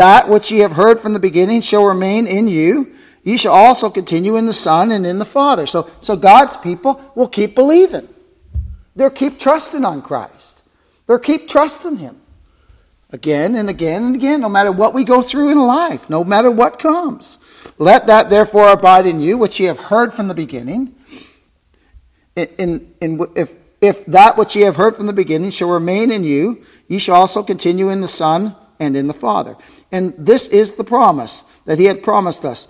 that which ye have heard from the beginning shall remain in you, ye shall also continue in the Son and in the Father. So, so God's people will keep believing. They'll keep trusting on Christ. They'll keep trusting Him again and again and again, no matter what we go through in life, no matter what comes. Let that therefore abide in you, which ye have heard from the beginning. In, in, in, if, if that which ye have heard from the beginning shall remain in you, ye shall also continue in the Son and in the Father. And this is the promise that he had promised us,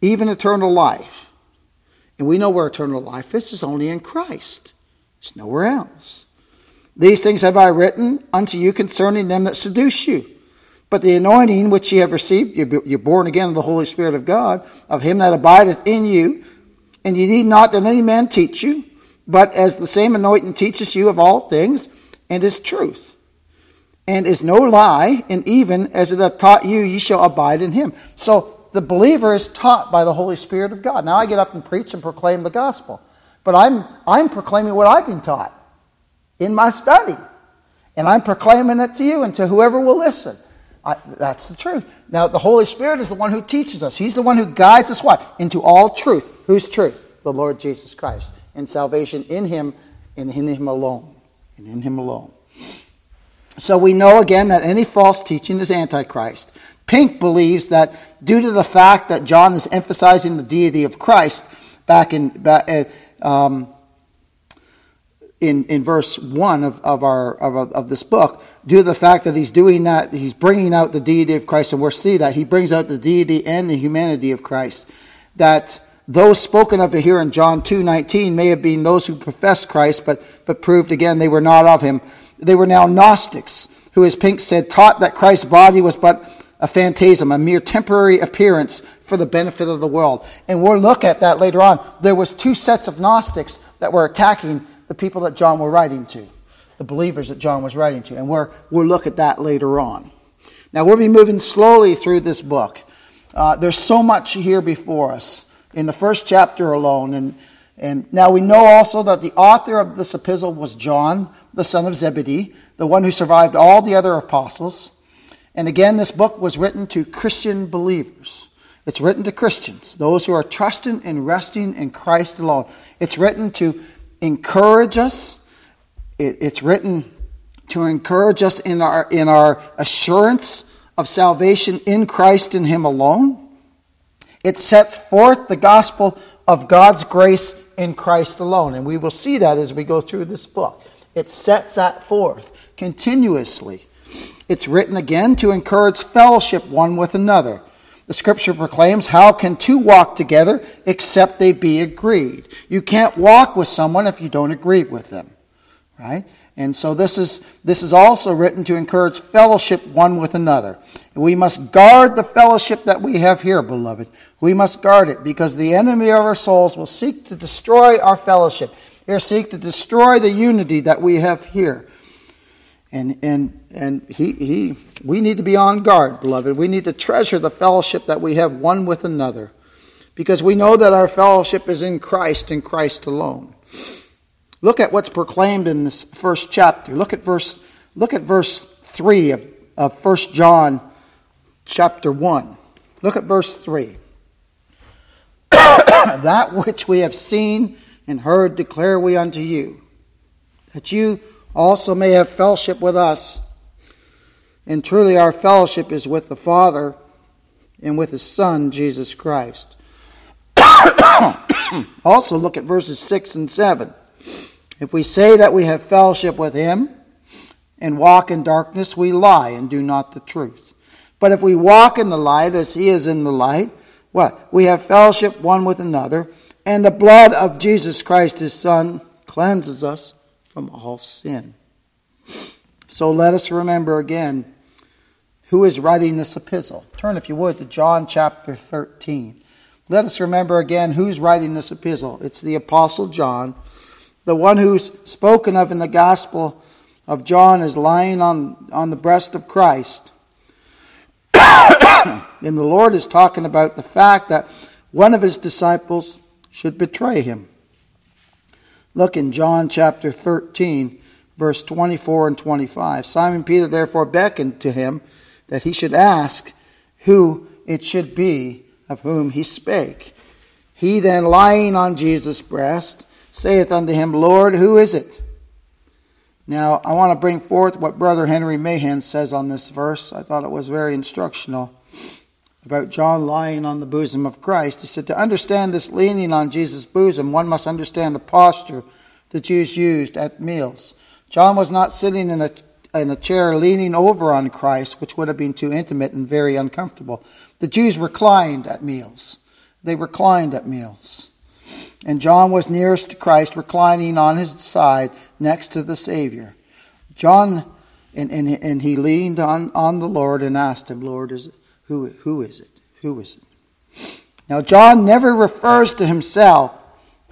even eternal life. And we know where eternal life is, it's only in Christ. It's nowhere else. These things have I written unto you concerning them that seduce you. But the anointing which ye have received, you're born again of the Holy Spirit of God, of him that abideth in you, and ye need not that any man teach you, but as the same anointing teaches you of all things, and is truth, and is no lie, and even as it hath taught you, ye shall abide in him. So the believer is taught by the Holy Spirit of God. Now I get up and preach and proclaim the gospel, but I'm, I'm proclaiming what I've been taught in my study. And I'm proclaiming it to you and to whoever will listen. I, that's the truth. Now, the Holy Spirit is the one who teaches us. He's the one who guides us what? Into all truth. Whose truth? The Lord Jesus Christ. And salvation in Him and in Him alone. And in Him alone. So we know again that any false teaching is Antichrist. Pink believes that due to the fact that John is emphasizing the deity of Christ back in, back, uh, um, in, in verse 1 of, of, our, of, of this book, due to the fact that he's doing that, he's bringing out the deity of Christ, and we'll see that he brings out the deity and the humanity of Christ. That those spoken of here in John 2.19 may have been those who professed Christ, but, but proved again they were not of him. They were now Gnostics, who, as Pink said, taught that Christ's body was but a phantasm, a mere temporary appearance for the benefit of the world. And we'll look at that later on. There was two sets of Gnostics that were attacking the people that John were writing to, the believers that John was writing to. And we're, we'll look at that later on. Now, we'll be moving slowly through this book. Uh, there's so much here before us in the first chapter alone. And, and now we know also that the author of this epistle was John, the son of Zebedee, the one who survived all the other apostles. And again, this book was written to Christian believers. It's written to Christians, those who are trusting and resting in Christ alone. It's written to encourage us. It's written to encourage us in our, in our assurance of salvation in Christ and Him alone. It sets forth the gospel of God's grace in Christ alone. And we will see that as we go through this book. It sets that forth continuously. It's written again to encourage fellowship one with another. The scripture proclaims, How can two walk together except they be agreed? You can't walk with someone if you don't agree with them. Right? And so this is, this is also written to encourage fellowship one with another. We must guard the fellowship that we have here, beloved. We must guard it because the enemy of our souls will seek to destroy our fellowship. He'll seek to destroy the unity that we have here. And, and, and he, he, we need to be on guard, beloved. We need to treasure the fellowship that we have one with another because we know that our fellowship is in Christ and Christ alone. Look at what's proclaimed in this first chapter. Look at verse, look at verse 3 of, of 1 John chapter 1. Look at verse 3. that which we have seen and heard declare we unto you, that you also may have fellowship with us. And truly, our fellowship is with the Father and with His Son, Jesus Christ. also, look at verses 6 and 7. If we say that we have fellowship with Him and walk in darkness, we lie and do not the truth. But if we walk in the light as He is in the light, what? We have fellowship one with another, and the blood of Jesus Christ, His Son, cleanses us from all sin. So let us remember again who is writing this epistle. Turn, if you would, to John chapter 13. Let us remember again who's writing this epistle. It's the Apostle John, the one who's spoken of in the Gospel of John is lying on, on the breast of Christ. and the Lord is talking about the fact that one of his disciples should betray him. Look in John chapter 13, verse 24 and 25. Simon Peter therefore beckoned to him that he should ask who it should be of whom he spake. He then, lying on Jesus' breast, saith unto him, Lord, who is it? Now, I want to bring forth what Brother Henry Mahan says on this verse. I thought it was very instructional about John lying on the bosom of Christ. He said, To understand this leaning on Jesus' bosom, one must understand the posture the Jews used at meals. John was not sitting in a, in a chair leaning over on Christ, which would have been too intimate and very uncomfortable. The Jews reclined at meals. They reclined at meals. And John was nearest to Christ, reclining on his side next to the Savior. John, and, and, and he leaned on, on the Lord and asked him, Lord, is it, who, who is it? Who is it? Now, John never refers to himself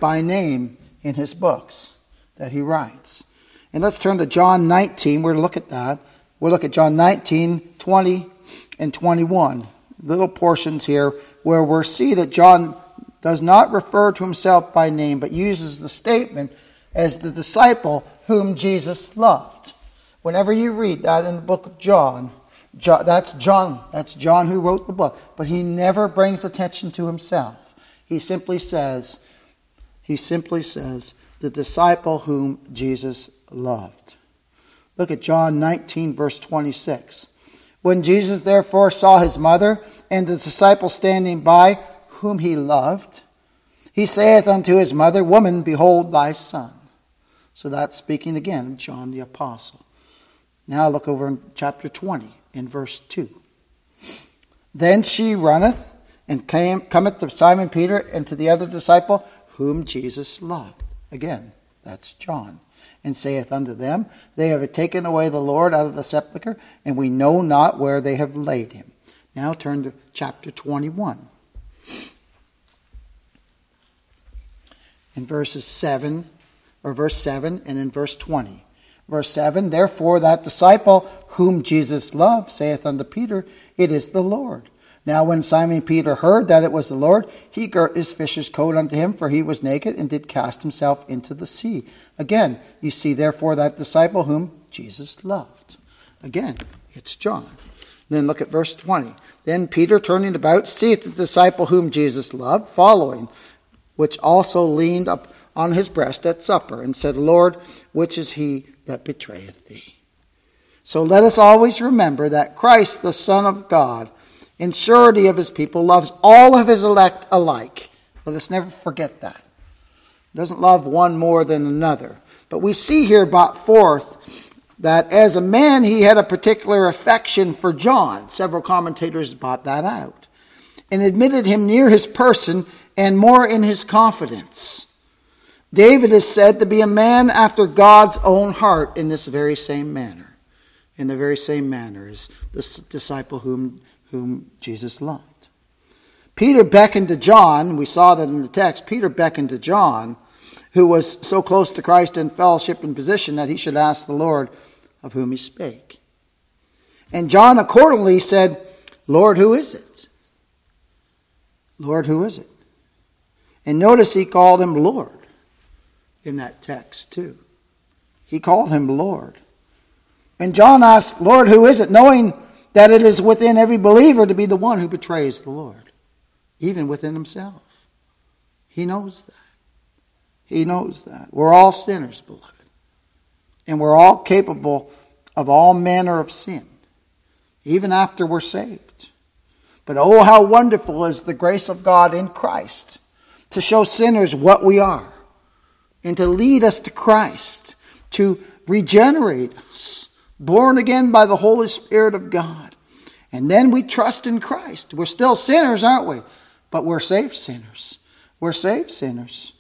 by name in his books that he writes. And let's turn to John 19. We're going to look at that. We'll look at John 19, 20, and 21. Little portions here where we'll see that John does not refer to himself by name, but uses the statement as the disciple whom Jesus loved. Whenever you read that in the book of John, John, that's John. That's John who wrote the book. But he never brings attention to himself. He simply says, he simply says, the disciple whom Jesus loved. Look at John 19, verse 26. When Jesus therefore saw his mother and the disciple standing by, whom he loved, he saith unto his mother, Woman, behold thy son. So that's speaking again John the Apostle. Now look over in chapter 20, in verse 2. Then she runneth and came, cometh to Simon Peter and to the other disciple, whom Jesus loved. Again, that's John. And saith unto them, They have taken away the Lord out of the sepulchre, and we know not where they have laid him. Now turn to chapter 21. In verses 7, or verse 7, and in verse 20. Verse 7 Therefore, that disciple whom Jesus loved saith unto Peter, It is the Lord. Now, when Simon Peter heard that it was the Lord, he girt his fisher's coat unto him, for he was naked, and did cast himself into the sea. Again, you see, therefore, that disciple whom Jesus loved. Again, it's John. Then look at verse 20. Then Peter, turning about, seeth the disciple whom Jesus loved, following, which also leaned up on his breast at supper, and said, Lord, which is he that betrayeth thee? So let us always remember that Christ, the Son of God, in surety of his people, loves all of his elect alike. Let us never forget that. He doesn't love one more than another. But we see here brought forth that as a man he had a particular affection for John. Several commentators brought that out. And admitted him near his person and more in his confidence. David is said to be a man after God's own heart in this very same manner. In the very same manner as the disciple whom whom Jesus loved. Peter beckoned to John, we saw that in the text. Peter beckoned to John, who was so close to Christ in fellowship and position that he should ask the Lord of whom he spake. And John accordingly said, Lord, who is it? Lord, who is it? And notice he called him Lord in that text too. He called him Lord. And John asked, Lord, who is it? Knowing that it is within every believer to be the one who betrays the Lord, even within himself. He knows that. He knows that. We're all sinners, beloved. And we're all capable of all manner of sin, even after we're saved. But oh, how wonderful is the grace of God in Christ to show sinners what we are and to lead us to Christ, to regenerate us born again by the Holy Spirit of God. And then we trust in Christ. We're still sinners, aren't we? But we're saved sinners. We're saved sinners.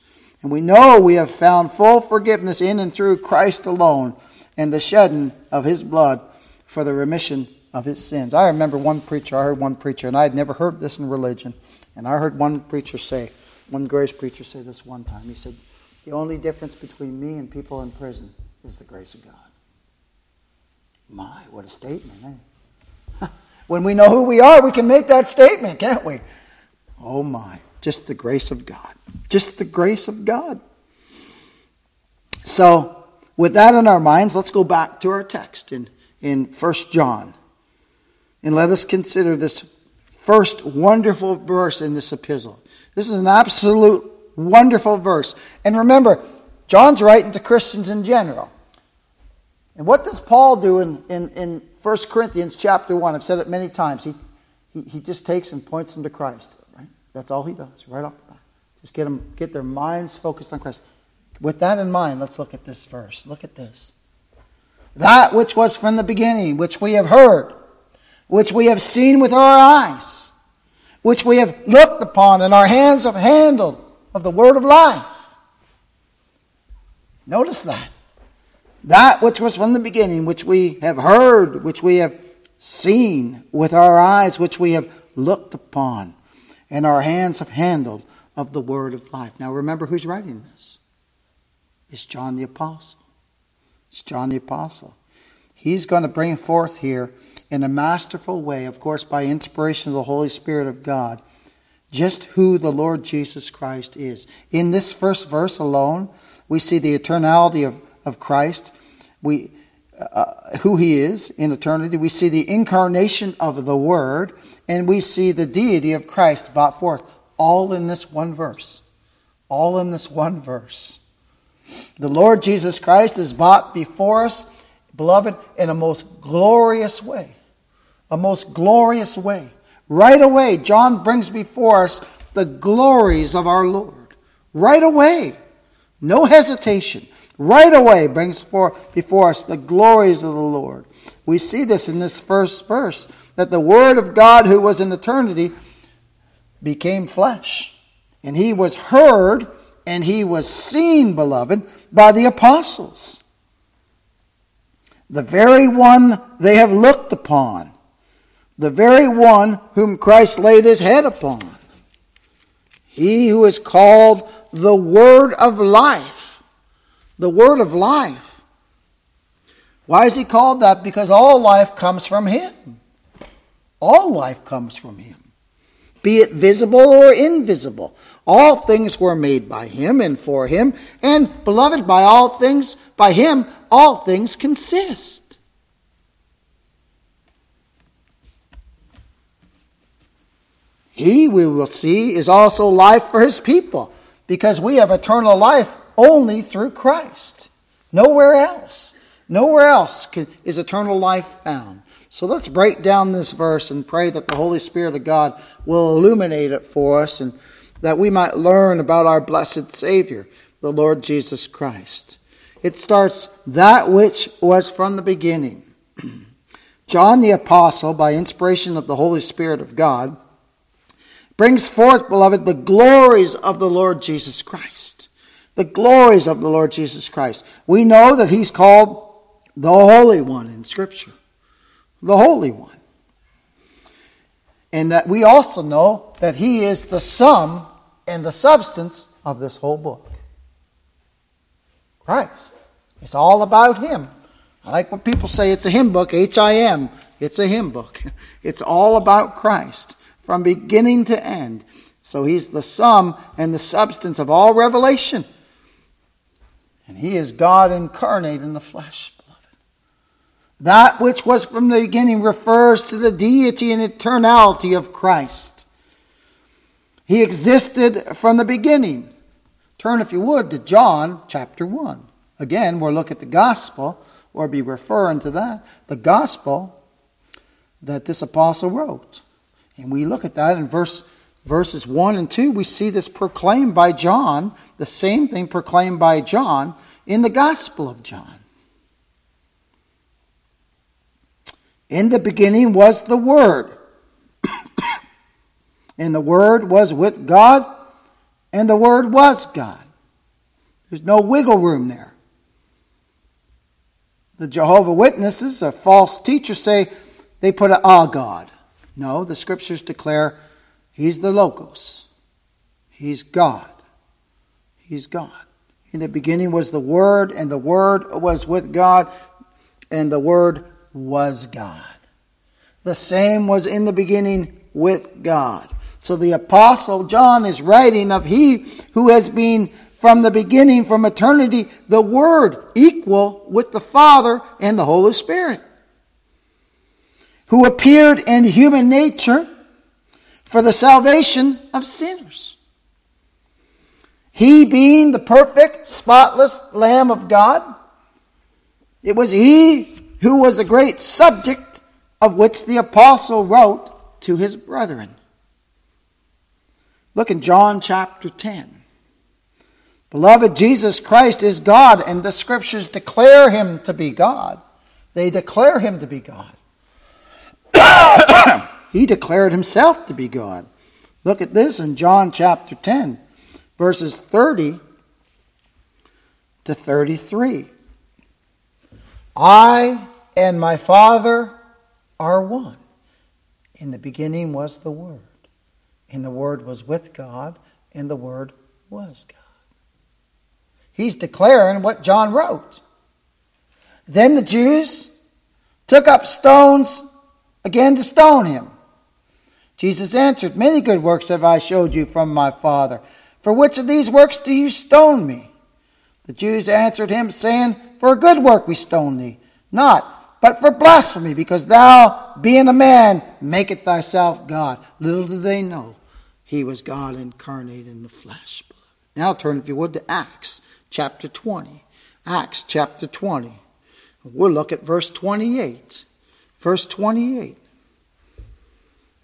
And we know we have found full forgiveness in and through Christ alone and the shedding of his blood for the remission of his sins. I remember one preacher, I heard one preacher, and I had never heard this in religion. And I heard one preacher say, one grace preacher say this one time. He said, The only difference between me and people in prison is the grace of God. My, what a statement, eh? when we know who we are, we can make that statement, can't we? Oh my, just the grace of God. Just the grace of God. So, with that in our minds, let's go back to our text in, in 1 John. And let us consider this first wonderful verse in this epistle. This is an absolute wonderful verse. And remember, John's writing to Christians in general. And what does Paul do in, in, in 1 Corinthians chapter 1? I've said it many times. He, he, he just takes and points them to Christ. Right? That's all he does, right off the bat. Just get, them, get their minds focused on Christ. With that in mind, let's look at this verse. Look at this. That which was from the beginning, which we have heard, which we have seen with our eyes, which we have looked upon, and our hands have handled of the word of life. Notice that. That which was from the beginning, which we have heard, which we have seen with our eyes, which we have looked upon, and our hands have handled of the word of life. Now remember who's writing this. It's John the Apostle. It's John the Apostle. He's going to bring forth here in a masterful way, of course, by inspiration of the Holy Spirit of God, just who the Lord Jesus Christ is. In this first verse alone, we see the eternality of, of Christ, we, uh, who he is in eternity. We see the incarnation of the Word, and we see the deity of Christ brought forth, all in this one verse. All in this one verse. The Lord Jesus Christ is brought before us, beloved, in a most glorious way. A most glorious way. Right away, John brings before us the glories of our Lord. Right away. No hesitation. Right away brings forth before us the glories of the Lord. We see this in this first verse that the Word of God, who was in eternity, became flesh. And he was heard and he was seen, beloved, by the apostles. The very one they have looked upon, the very one whom Christ laid his head upon. He who is called the Word of life. The Word of life. Why is he called that? Because all life comes from him. All life comes from him be it visible or invisible. All things were made by him and for him, and beloved, by all things, by him, all things consist. He, we will see, is also life for his people, because we have eternal life only through Christ. Nowhere else. Nowhere else can is eternal life found. So let's break down this verse and pray that the Holy Spirit of God will illuminate it for us and that we might learn about our blessed Savior, the Lord Jesus Christ. It starts, that which was from the beginning. John the Apostle, by inspiration of the Holy Spirit of God, brings forth, beloved, the glories of the Lord Jesus Christ. The glories of the Lord Jesus Christ. We know that he's called the Holy One in Scripture the Holy One. And that we also know that He is the sum and the substance of this whole book. Christ. It's all about Him. I like when people say it's a hymn book, H I M. It's a hymn book. It's all about Christ from beginning to end. So He's the sum and the substance of all revelation. And He is God incarnate in the flesh. Beloved. That which was from the beginning refers to the deity and eternality of Christ. He existed from the beginning. Turn, if you would, to John chapter 1. Again, we'll look at the gospel, or be referring to that, the gospel that this apostle wrote. And we look at that in verse, verses 1 and 2. We see this proclaimed by John, the same thing proclaimed by John in the gospel of John. In the beginning was the Word. and the Word was with God, and the Word was God. There's no wiggle room there. The Jehovah Witnesses, a false teacher, say they put a ah God. No, the scriptures declare He's the Logos. He's God. He's God. In the beginning was the Word, and the Word was with God, and the Word was God. The same was in the beginning with God. So the Apostle John is writing of He who has been from the beginning, from eternity, the Word, equal with the Father and the Holy Spirit, who appeared in human nature, for the salvation of sinners. He being the perfect, spotless Lamb of God, it was he who was the great subject of which the apostle wrote to his brethren. Look in John chapter 10. Beloved, Jesus Christ is God, and the scriptures declare him to be God. They declare him to be God. he declared himself to be God. Look at this in John chapter 10, verses 30 to 33. I and my Father are one. In the beginning was the Word, and the Word was with God, and the Word was God. He's declaring what John wrote. Then the Jews took up stones again to stone him. Jesus answered, Many good works have I showed you from my Father. For which of these works do you stone me? The Jews answered him, saying, For a good work we stone thee, not, but for blasphemy, because thou, being a man, maketh thyself God. Little do they know he was God incarnate in the flesh. Now turn, if you would, to Acts chapter 20. Acts chapter 20. We'll look at verse 28. Verse 28.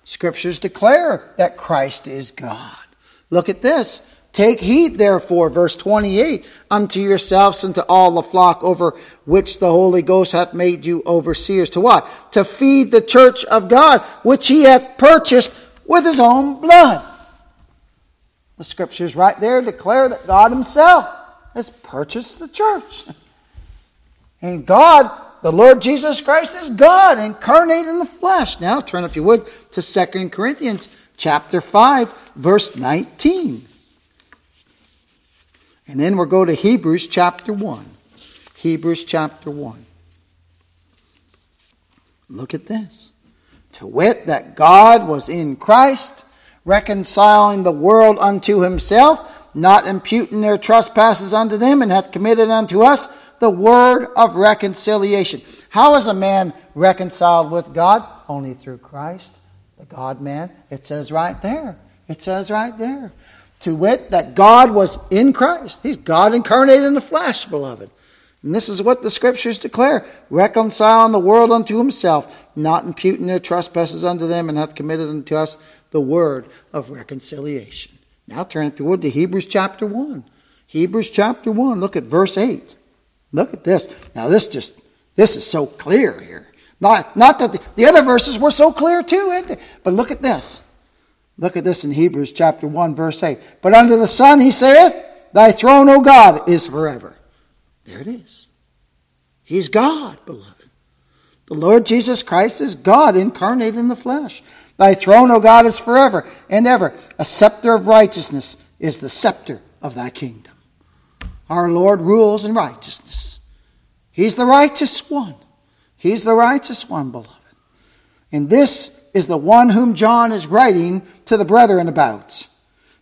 Scriptures declare that Christ is God. Look at this. Take heed, therefore, verse 28, unto yourselves and to all the flock over which the Holy Ghost hath made you overseers. To what? To feed the church of God, which he hath purchased with his own blood. The scriptures right there declare that God himself has purchased the church. And God, the Lord Jesus Christ, is God incarnate in the flesh. Now turn, if you would, to 2 Corinthians chapter 5, verse 19. And then we'll go to Hebrews chapter 1. Hebrews chapter 1. Look at this. To wit, that God was in Christ, reconciling the world unto himself not imputing their trespasses unto them, and hath committed unto us the word of reconciliation. How is a man reconciled with God? Only through Christ, the God man. It says right there. It says right there. To wit, that God was in Christ. He's God incarnated in the flesh, beloved. And this is what the scriptures declare reconciling the world unto himself, not imputing their trespasses unto them, and hath committed unto us the word of reconciliation. Now turn, if you would, to Hebrews chapter 1. Hebrews chapter 1, look at verse 8. Look at this. Now this just, this is so clear here. Not, not that the, the other verses were so clear too, but look at this. Look at this in Hebrews chapter 1, verse 8. But under the Son he saith, Thy throne, O God, is forever. There it is. He's God, beloved. The Lord Jesus Christ is God incarnate in the flesh. Thy throne, O God, is forever and ever. A scepter of righteousness is the scepter of thy kingdom. Our Lord rules in righteousness. He's the righteous one. He's the righteous one, beloved. And this is the one whom John is writing to the brethren about.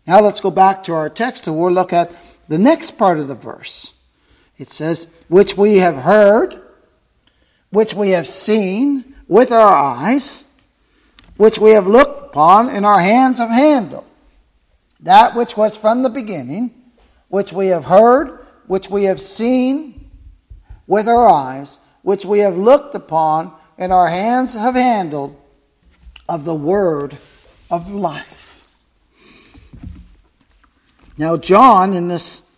Now let's go back to our text and we'll look at the next part of the verse. It says, Which we have heard, which we have seen with our eyes which we have looked upon and our hands have handled. That which was from the beginning, which we have heard, which we have seen with our eyes, which we have looked upon and our hands have handled of the word of life. Now, John, in this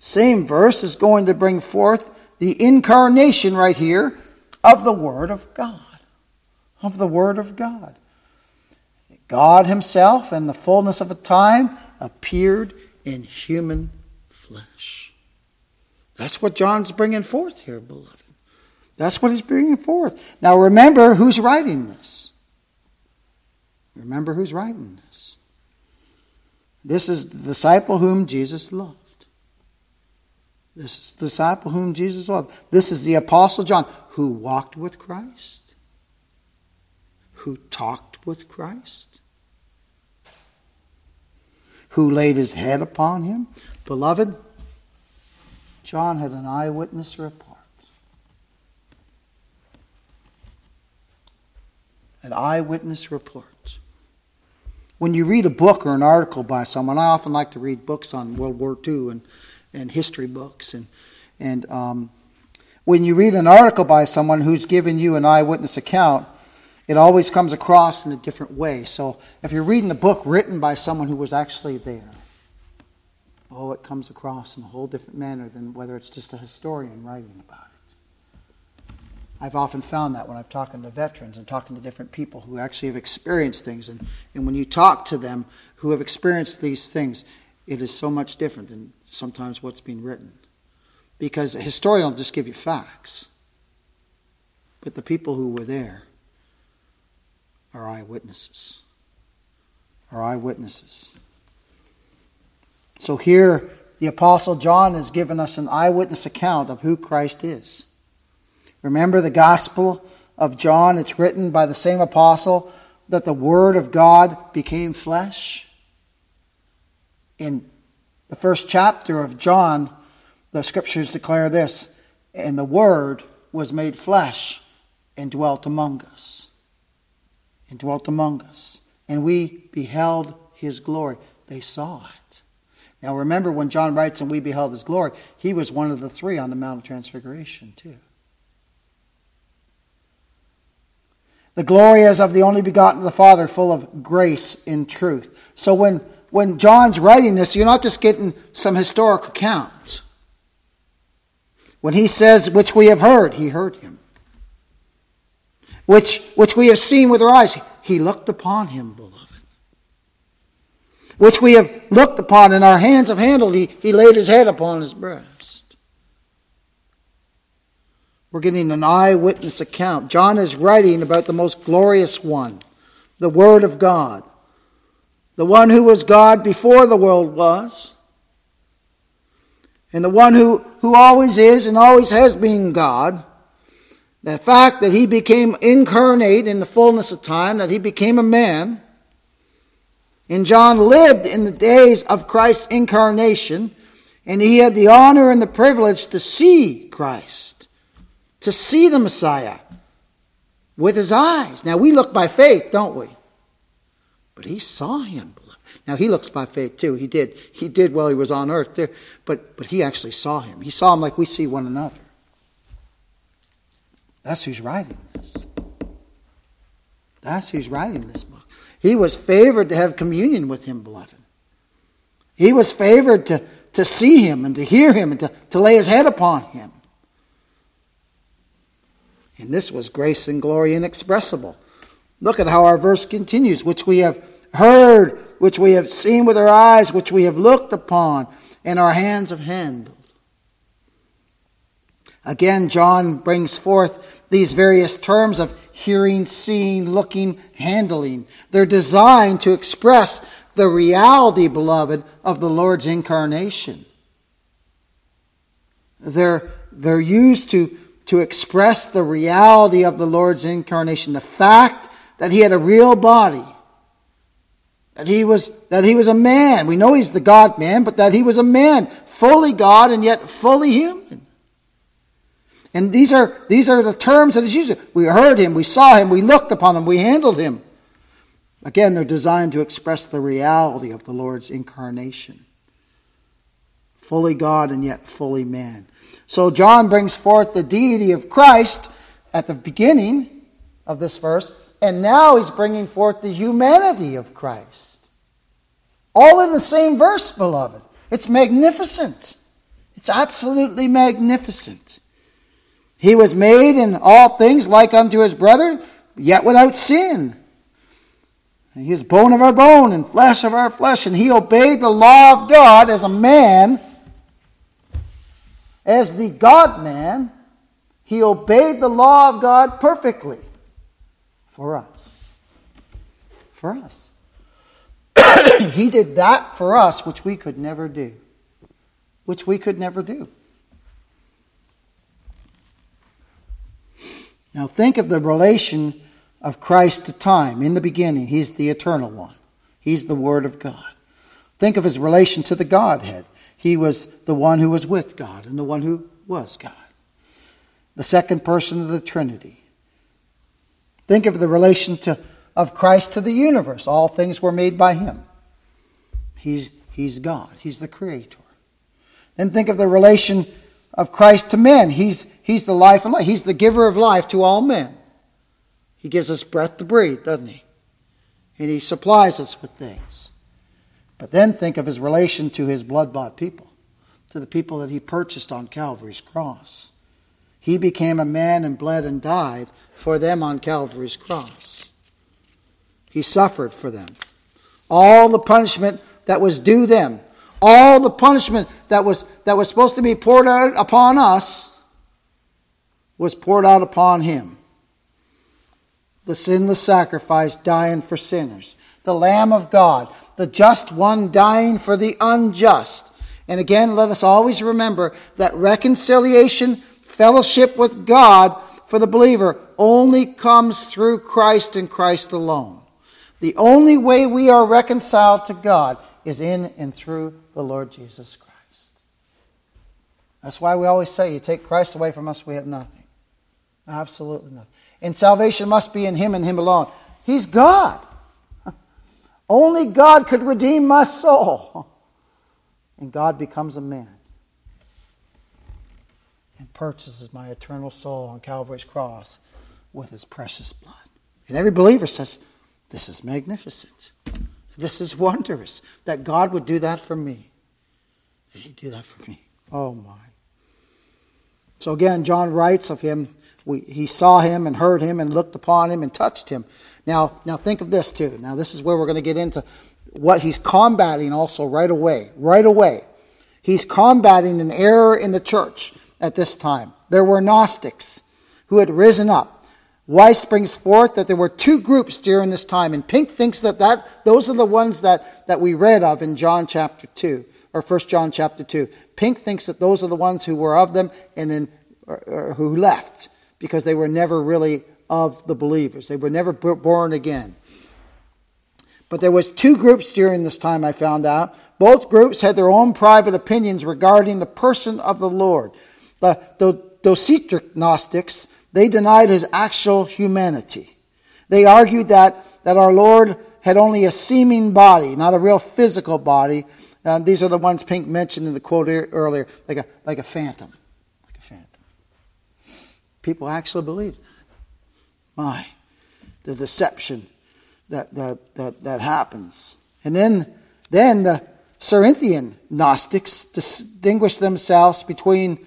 same verse, is going to bring forth the incarnation right here of the Word of God. Of the Word of God. God Himself, in the fullness of a time, appeared in human. That's what John's bringing forth here, beloved. That's what he's bringing forth. Now remember who's writing this. Remember who's writing this. This is the disciple whom Jesus loved. This is the disciple whom Jesus loved. This is the Apostle John who walked with Christ, who talked with Christ, who laid his head upon him. Beloved, John had an eyewitness report. An eyewitness report. When you read a book or an article by someone, I often like to read books on World War II and, and history books. And, and um, when you read an article by someone who's given you an eyewitness account, it always comes across in a different way. So if you're reading a book written by someone who was actually there, oh, it comes across in a whole different manner than whether it's just a historian writing about it. I've often found that when I'm talking to veterans and talking to different people who actually have experienced things. And, and when you talk to them who have experienced these things, it is so much different than sometimes what's being written. Because a historian will just give you facts. But the people who were there are eyewitnesses. Are eyewitnesses. So here, the Apostle John has given us an eyewitness account of who Christ is. Remember the Gospel of John? It's written by the same apostle that the Word of God became flesh. In the first chapter of John, the scriptures declare this and the Word was made flesh and dwelt among us. And dwelt among us. And we beheld his glory. They saw it. Now remember when John writes, and we beheld his glory, he was one of the three on the Mount of Transfiguration, too. The glory is of the only begotten of the Father, full of grace and truth. So when, when John's writing this, you're not just getting some historic accounts. When he says, which we have heard, he heard him. Which, which we have seen with our eyes, he looked upon him, beloved which we have looked upon and our hands have handled, he, he laid his head upon his breast. We're getting an eyewitness account. John is writing about the most glorious one, the Word of God, the one who was God before the world was, and the one who, who always is and always has been God. The fact that he became incarnate in the fullness of time, that he became a man, and John lived in the days of Christ's incarnation, and he had the honor and the privilege to see Christ, to see the Messiah with his eyes. Now, we look by faith, don't we? But he saw him. Now, he looks by faith too. He did. He did while he was on earth too. But, but he actually saw him. He saw him like we see one another. That's who's writing this. That's who's writing this book. He was favored to have communion with him, beloved. He was favored to, to see him and to hear him and to, to lay his head upon him. And this was grace and glory inexpressible. Look at how our verse continues, which we have heard, which we have seen with our eyes, which we have looked upon, and our hands have handled. Again, John brings forth these various terms of hearing, seeing, looking, handling. They're designed to express the reality, beloved, of the Lord's incarnation. They're, they're used to, to express the reality of the Lord's incarnation, the fact that he had a real body, that he was, that he was a man. We know he's the God man, but that he was a man, fully God and yet fully human. And these are, these are the terms that is used. We heard him, we saw him, we looked upon him, we handled him. Again, they're designed to express the reality of the Lord's incarnation. Fully God and yet fully man. So John brings forth the deity of Christ at the beginning of this verse, and now he's bringing forth the humanity of Christ. All in the same verse, beloved. It's magnificent. It's absolutely magnificent. He was made in all things like unto his brother, yet without sin. He is bone of our bone and flesh of our flesh, and he obeyed the law of God as a man, as the God man. He obeyed the law of God perfectly for us. For us. he did that for us which we could never do. Which we could never do. Now think of the relation of Christ to time. In the beginning, He's the eternal one, He's the Word of God. Think of His relation to the Godhead. He was the one who was with God and the one who was God. The second person of the Trinity. Think of the relation to, of Christ to the universe. All things were made by him. He's, he's God, he's the creator. Then think of the relation of Christ to men. He's, he's the life and life. He's the giver of life to all men. He gives us breath to breathe, doesn't he? And he supplies us with things. But then think of his relation to his blood bought people, to the people that he purchased on Calvary's cross. He became a man and bled and died for them on Calvary's cross. He suffered for them. All the punishment that was due them, all the punishment that was, that was supposed to be poured out upon us, was poured out upon him. The sinless sacrifice dying for sinners. The Lamb of God, the just one dying for the unjust. And again, let us always remember that reconciliation Fellowship with God for the believer only comes through Christ and Christ alone. The only way we are reconciled to God is in and through the Lord Jesus Christ. That's why we always say, you take Christ away from us, we have nothing. Absolutely nothing. And salvation must be in Him and Him alone. He's God. Only God could redeem my soul. And God becomes a man and purchases my eternal soul on Calvary's cross with his precious blood. And every believer says, This is magnificent. This is wondrous that God would do that for me. Did he do that for me? Oh my. So again, John writes of him, we, he saw him and heard him and looked upon him and touched him. Now, now think of this too. Now this is where we're going to get into what he's combating also right away. Right away. He's combating an error in the church at this time. There were Gnostics who had risen up. Weiss brings forth that there were two groups during this time, and Pink thinks that, that those are the ones that, that we read of in John chapter 2, or 1 John chapter 2. Pink thinks that those are the ones who were of them and then or, or who left because they were never really of the believers. They were never born again. But there was two groups during this time I found out. Both groups had their own private opinions regarding the person of the Lord. The, the Docetic Gnostics, they denied his actual humanity. They argued that, that our Lord had only a seeming body, not a real physical body. Uh, these are the ones Pink mentioned in the quote earlier, like a, like a phantom. Like a phantom. People actually believed that. My, the deception that, that, that, that happens. And then, then the Cerinthian Gnostics distinguished themselves between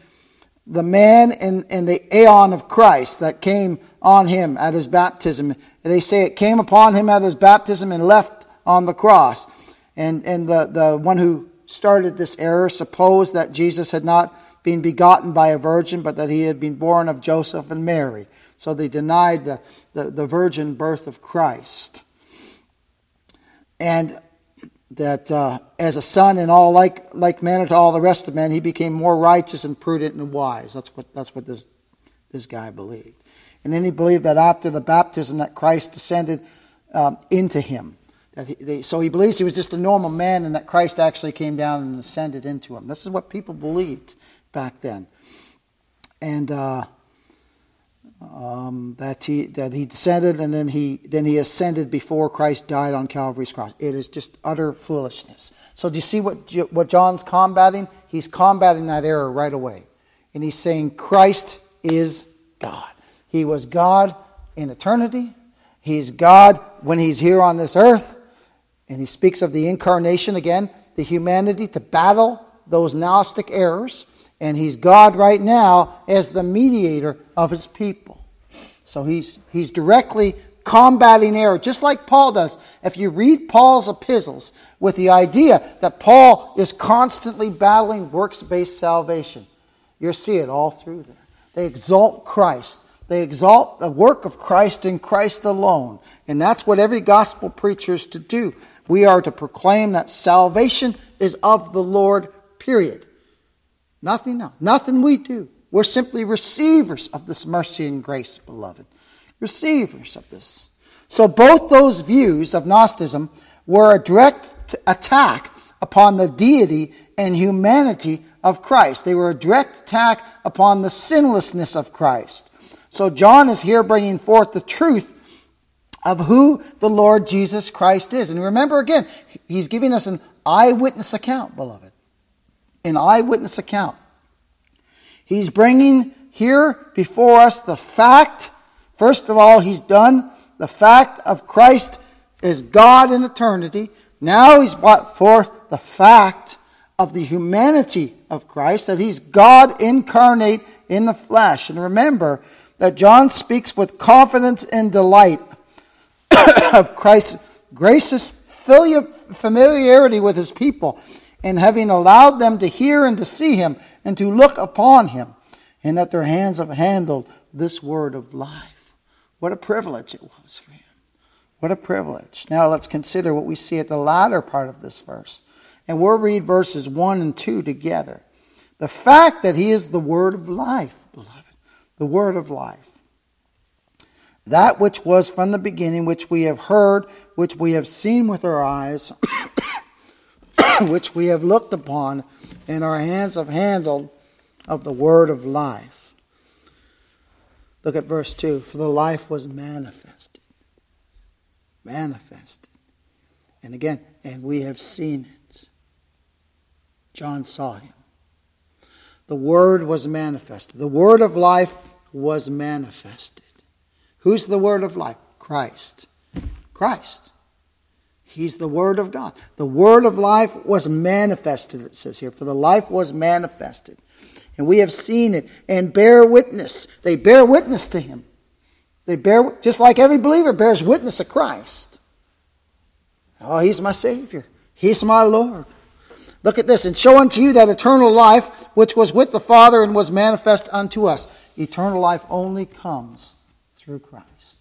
the man and, and the aeon of Christ that came on him at his baptism. They say it came upon him at his baptism and left on the cross. And, and the, the one who started this error supposed that Jesus had not been begotten by a virgin, but that he had been born of Joseph and Mary. So they denied the, the, the virgin birth of Christ. And that uh, as a son in all like, like manner to all the rest of men, he became more righteous and prudent and wise. That's what, that's what this, this guy believed. And then he believed that after the baptism that Christ descended um, into him. That he, they, so he believes he was just a normal man and that Christ actually came down and ascended into him. This is what people believed back then. And uh, um, that he that he descended and then he then he ascended before Christ died on Calvary's cross. It is just utter foolishness. So do you see what what John's combating? He's combating that error right away, and he's saying Christ is God. He was God in eternity. He's God when he's here on this earth, and he speaks of the incarnation again, the humanity to battle those Gnostic errors and he's God right now as the mediator of his people. So he's, he's directly combating error, just like Paul does. If you read Paul's epistles with the idea that Paul is constantly battling works based salvation, you'll see it all through there. They exalt Christ. They exalt the work of Christ in Christ alone. And that's what every gospel preacher is to do. We are to proclaim that salvation is of the Lord, period. Nothing else. Nothing we do. We're simply receivers of this mercy and grace, beloved. Receivers of this. So both those views of Gnosticism were a direct attack upon the deity and humanity of Christ. They were a direct attack upon the sinlessness of Christ. So John is here bringing forth the truth of who the Lord Jesus Christ is. And remember again, he's giving us an eyewitness account, beloved. An eyewitness account. He's bringing here before us the fact, first of all, he's done the fact of Christ as God in eternity. Now he's brought forth the fact of the humanity of Christ, that he's God incarnate in the flesh. And remember that John speaks with confidence and delight of Christ's gracious familiarity with his people and having allowed them to hear and to see him and to look upon him, and that their hands have handled this word of life. What a privilege it was for him. What a privilege. Now let's consider what we see at the latter part of this verse. And we'll read verses 1 and 2 together. The fact that he is the word of life, beloved, the word of life. That which was from the beginning, which we have heard, which we have seen with our eyes, which we have looked upon, and our hands have handled of the word of life. Look at verse 2 For the life was manifested. Manifested. And again, and we have seen it. John saw him. The Word was manifested. The Word of life was manifested. Who's the Word of life? Christ. Christ. He's the Word of God. The Word of life was manifested, it says here, for the life was manifested. And we have seen it and bear witness. They bear witness to Him. They bear, just like every believer bears witness of Christ. Oh, He's my Savior. He's my Lord. Look at this. And show unto you that eternal life which was with the Father and was manifest unto us. Eternal life only comes through Christ.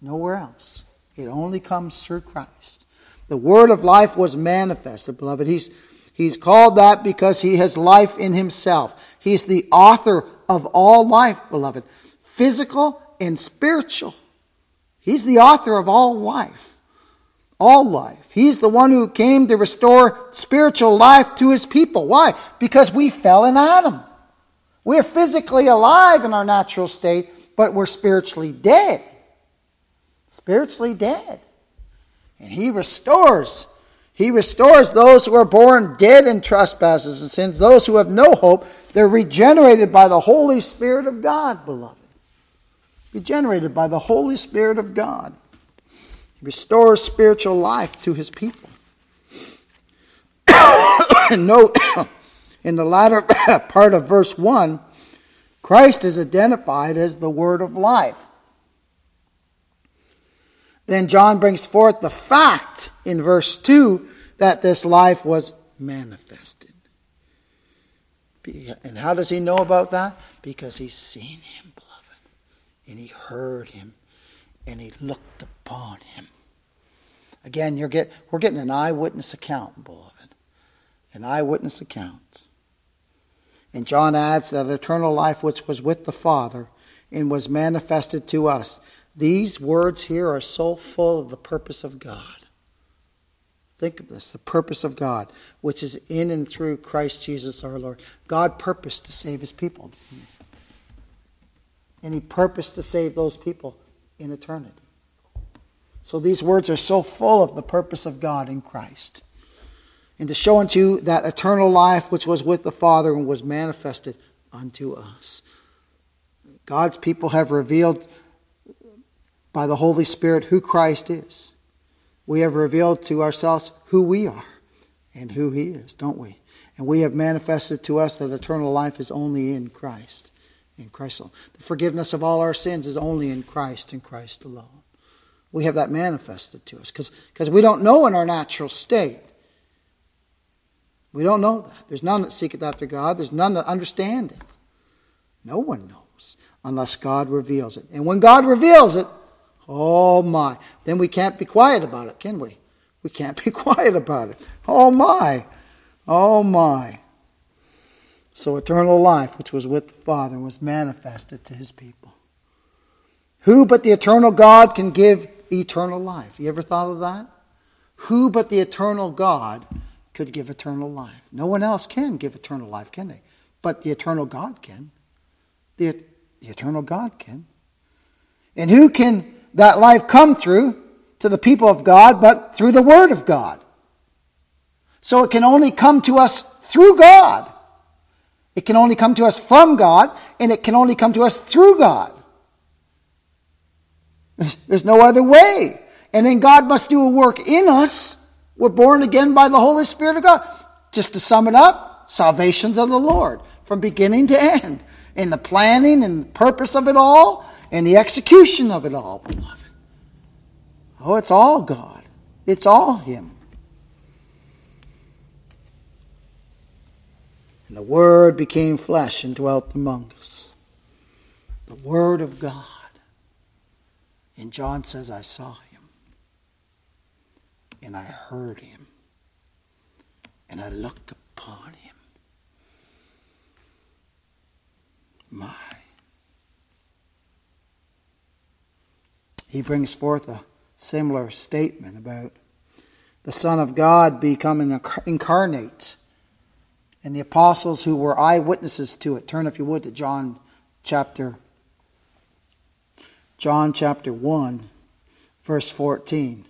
Nowhere else. It only comes through Christ. The word of life was manifested, beloved. He's, he's called that because he has life in himself. He's the author of all life, beloved, physical and spiritual. He's the author of all life all life. He's the one who came to restore spiritual life to his people. Why? Because we fell in Adam. We're physically alive in our natural state, but we're spiritually dead. Spiritually dead. And he restores. He restores those who are born dead in trespasses and sins, those who have no hope. They're regenerated by the Holy Spirit of God, beloved. Regenerated by the Holy Spirit of God restores spiritual life to his people. note in the latter part of verse 1, Christ is identified as the word of life. Then John brings forth the fact in verse 2 that this life was manifested. And how does he know about that? Because he's seen him, beloved, and he heard him, and he looked upon him. Again, you're get, we're getting an eyewitness account, beloved. An eyewitness account. And John adds that eternal life which was with the Father and was manifested to us. These words here are so full of the purpose of God. Think of this the purpose of God, which is in and through Christ Jesus our Lord. God purposed to save his people. And he purposed to save those people in eternity. So these words are so full of the purpose of God in Christ. And to show unto you that eternal life which was with the Father and was manifested unto us. God's people have revealed by the Holy Spirit who Christ is. We have revealed to ourselves who we are and who He is, don't we? And we have manifested to us that eternal life is only in Christ. In Christ alone. The forgiveness of all our sins is only in Christ and Christ alone we have that manifested to us because we don't know in our natural state. We don't know that. There's none that seeketh after God, there's none that understandeth. No one knows unless God reveals it. And when God reveals it, oh my, then we can't be quiet about it, can we? We can't be quiet about it. Oh my, oh my. So eternal life, which was with the Father, was manifested to his people. Who but the eternal God can give eternal life. You ever thought of that? Who but the eternal God could give eternal life? No one else can give eternal life, can they? But the eternal God can. The, the eternal God can. And who can that life come through to the people of God but through the Word of God. So it can only come to us through God. It can only come to us from God, and it can only come to us through God. There's no other way. And then God must do a work in us. We're born again by the Holy Spirit of God. Just to sum it up, salvation's of the Lord from beginning to end. In the planning and purpose of it all, and the execution of it all, beloved. Oh, it's all God. It's all Him. And the Word became flesh and dwelt among us. The Word of God. And John says, I saw him. And I heard him. And I looked upon him. My. He brings forth a similar statement about the Son of God becoming incarnate and the apostles who were eyewitnesses to it. Turn, if you would, to John chapter John chapter 1, verse 14.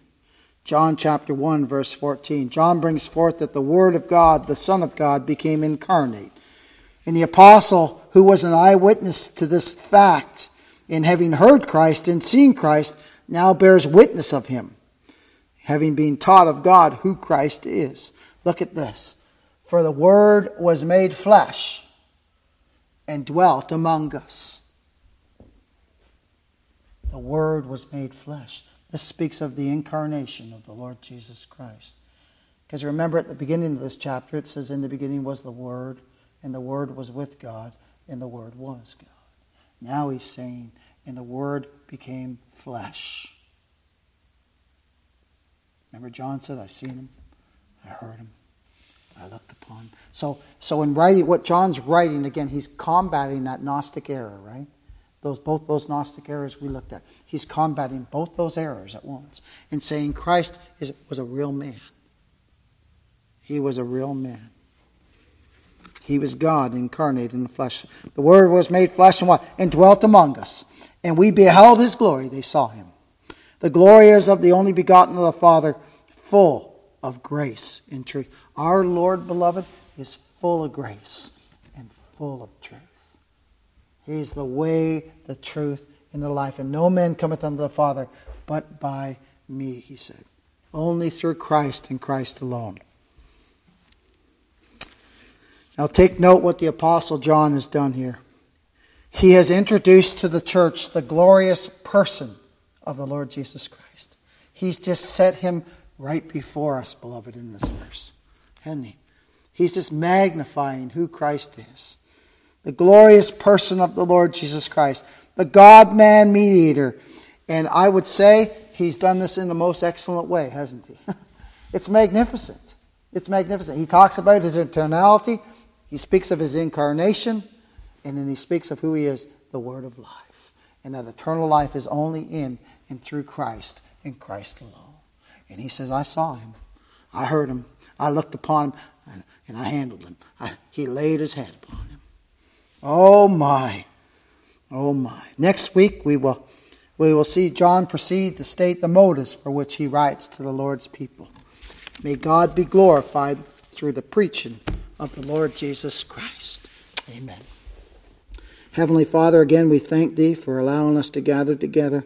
John chapter 1, verse 14. John brings forth that the Word of God, the Son of God, became incarnate. And the apostle, who was an eyewitness to this fact, in having heard Christ and seen Christ, now bears witness of him, having been taught of God who Christ is. Look at this. For the Word was made flesh and dwelt among us. The Word was made flesh. This speaks of the incarnation of the Lord Jesus Christ. Because remember at the beginning of this chapter, it says, In the beginning was the Word, and the Word was with God, and the Word was God. Now he's saying, And the Word became flesh. Remember, John said, I seen him, I heard him, I looked upon. So, so in writing, what John's writing, again, he's combating that Gnostic error, right? Those, both those Gnostic errors we looked at. He's combating both those errors at once and saying Christ is, was a real man. He was a real man. He was God incarnate in the flesh. The Word was made flesh and what? And dwelt among us. And we beheld his glory. They saw him. The glory is of the only begotten of the Father, full of grace and truth. Our Lord, beloved, is full of grace and full of truth. He is the way, the truth, and the life. And no man cometh unto the Father but by me, he said. Only through Christ and Christ alone. Now take note what the Apostle John has done here. He has introduced to the church the glorious person of the Lord Jesus Christ. He's just set him right before us, beloved, in this verse. Hasn't he? He's just magnifying who Christ is. The glorious person of the Lord Jesus Christ, the God man mediator. And I would say he's done this in the most excellent way, hasn't he? it's magnificent. It's magnificent. He talks about his eternality, he speaks of his incarnation, and then he speaks of who he is, the Word of life. And that eternal life is only in and through Christ and Christ alone. And he says, I saw him. I heard him. I looked upon him and I handled him. I, he laid his hand upon him. Oh my. Oh my. Next week we will we will see John proceed to state the motives for which he writes to the Lord's people. May God be glorified through the preaching of the Lord Jesus Christ. Amen. Heavenly Father, again we thank thee for allowing us to gather together.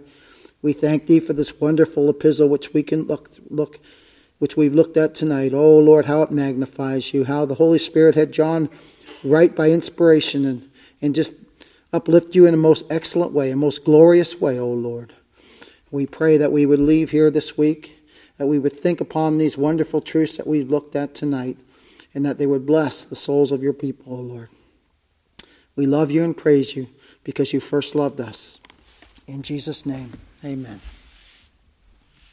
We thank thee for this wonderful epistle which we can look look which we've looked at tonight. Oh Lord, how it magnifies you, how the Holy Spirit had John write by inspiration and, and just uplift you in a most excellent way, a most glorious way, O Lord. We pray that we would leave here this week, that we would think upon these wonderful truths that we've looked at tonight, and that they would bless the souls of your people, O Lord. We love you and praise you because you first loved us. In Jesus' name, amen.